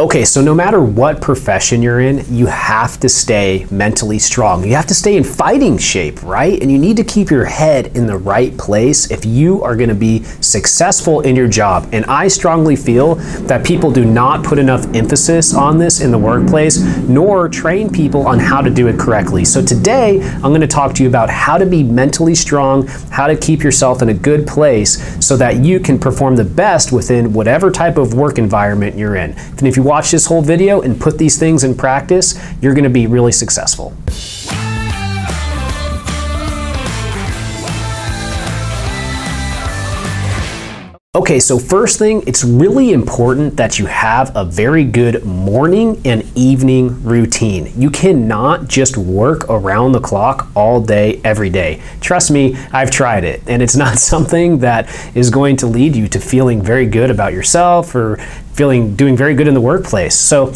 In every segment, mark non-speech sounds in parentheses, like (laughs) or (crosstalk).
Okay, so no matter what profession you're in, you have to stay mentally strong. You have to stay in fighting shape, right? And you need to keep your head in the right place if you are going to be successful in your job. And I strongly feel that people do not put enough emphasis on this in the workplace, nor train people on how to do it correctly. So today, I'm going to talk to you about how to be mentally strong, how to keep yourself in a good place so that you can perform the best within whatever type of work environment you're in. And if you watch this whole video and put these things in practice, you're going to be really successful. Okay, so first thing, it's really important that you have a very good morning and evening routine. You cannot just work around the clock all day, every day. Trust me, I've tried it, and it's (laughs) not something that is going to lead you to feeling very good about yourself or feeling doing very good in the workplace. So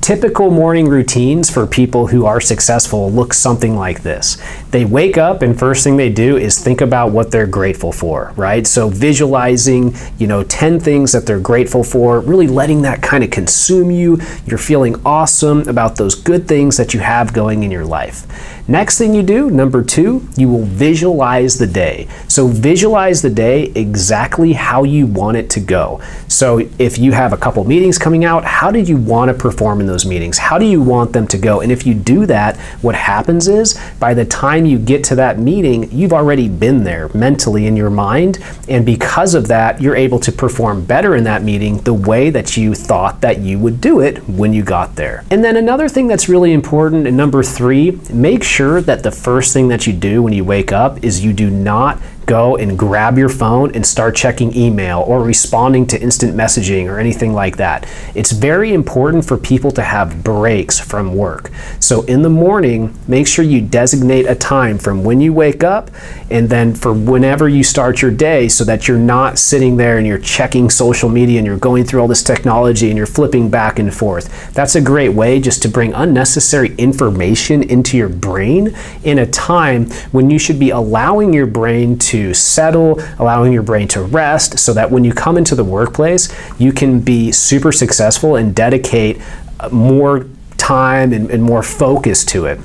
Typical morning routines for people who are successful look something like this. They wake up and first thing they do is think about what they're grateful for, right? So visualizing, you know, 10 things that they're grateful for, really letting that kind of consume you. You're feeling awesome about those good things that you have going in your life. Next thing you do, number two, you will visualize the day. So visualize the day exactly how you want it to go. So if you have a couple meetings coming out, how did you want to perform in those meetings? How do you want them to go? And if you do that, what happens is by the time you get to that meeting, you've already been there mentally in your mind. And because of that, you're able to perform better in that meeting the way that you thought that you would do it when you got there. And then another thing that's really important, and number three, make sure that the first thing that you do when you wake up is you do not go and grab your phone and start checking email or responding to instant messaging or anything like that. It's very important for people to have breaks from work. So in the morning, make sure you designate a time from when you wake up and then for whenever you start your day so that you're not sitting there and you're checking social media and you're going through all this technology and you're flipping back and forth. That's a great way just to bring unnecessary information into your brain in a time when you should be allowing your brain to settle, allowing your brain to rest, so that when you come into the workplace, you can be super successful and dedicate uh, more time and, and more focus to it.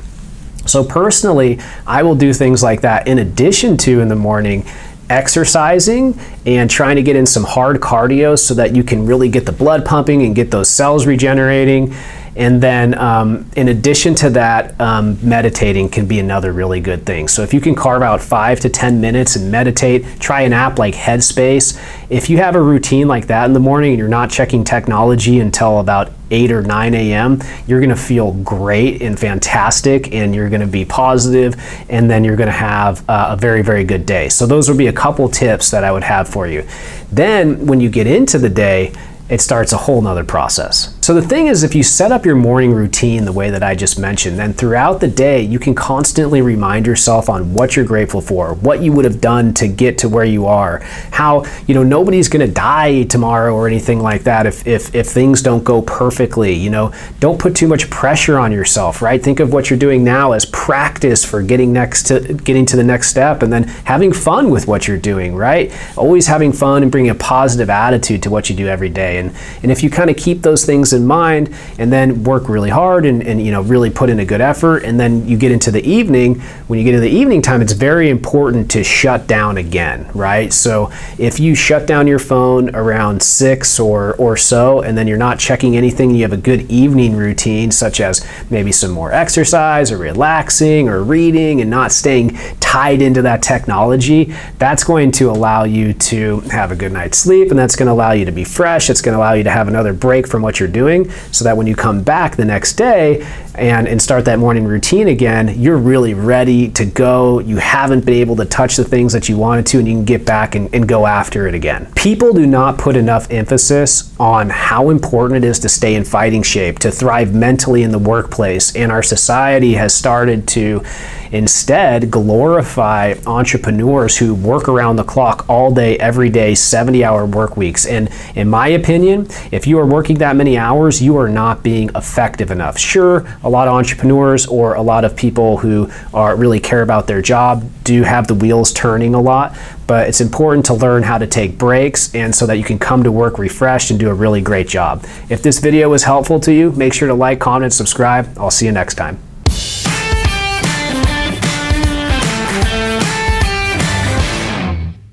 So, personally, I will do things like that in addition to in the morning exercising and trying to get in some hard cardio so that you can really get the blood pumping and get those cells regenerating and then, um, in addition to that, um, meditating can be another really good thing. So, if you can carve out five to 10 minutes and meditate, try an app like Headspace. If you have a routine like that in the morning and you're not checking technology until about 8 or 9 a.m., you're going to feel great and fantastic, and you're going to be positive, and then you're going to have uh, a very, very good day. So, those would be a couple tips that I would have for you. Then, when you get into the day, it starts a whole nother process. So the thing is, if you set up your morning routine the way that I just mentioned, then throughout the day, you can constantly remind yourself on what you're grateful for, what you would have done to get to where you are, how, you know, nobody's going to die tomorrow or anything like that if, if, if things don't go perfectly. You know, don't put too much pressure on yourself, right? Think of what you're doing now as practice for getting next to getting to the next step and then having fun with what you're doing, right? Always having fun and bringing a positive attitude to what you do every day. And, and if you kind of keep those things in mind and then work really hard and, and you know really put in a good effort. And then you get into the evening. When you get into the evening time it's very important to shut down again right? So if you shut down your phone around six or or so and then you're not checking anything you have a good evening routine such as maybe some more exercise or relaxing or reading and not staying tied into that technology that's going to allow you to have a good night's sleep and that's going to allow you to be fresh. It's going to allow you to have another break from what you're doing doing so that when you come back the next day and, and start that morning routine again, you're really ready to go. You haven't been able to touch the things that you wanted to, and you can get back and, and go after it again. People do not put enough emphasis on how important it is to stay in fighting shape, to thrive mentally in the workplace, and our society has started to instead glorify entrepreneurs who work around the clock all day, every day, 70 hour work weeks. And in my opinion, if you are working that many hours, hours, you are not being effective enough. Sure, a lot of entrepreneurs or a lot of people who are really care about their job do have the wheels turning a lot, but it's important to learn how to take breaks and so that you can come to work refreshed and do a really great job. If this video was helpful to you, make sure to like, comment, subscribe. I'll see you next time.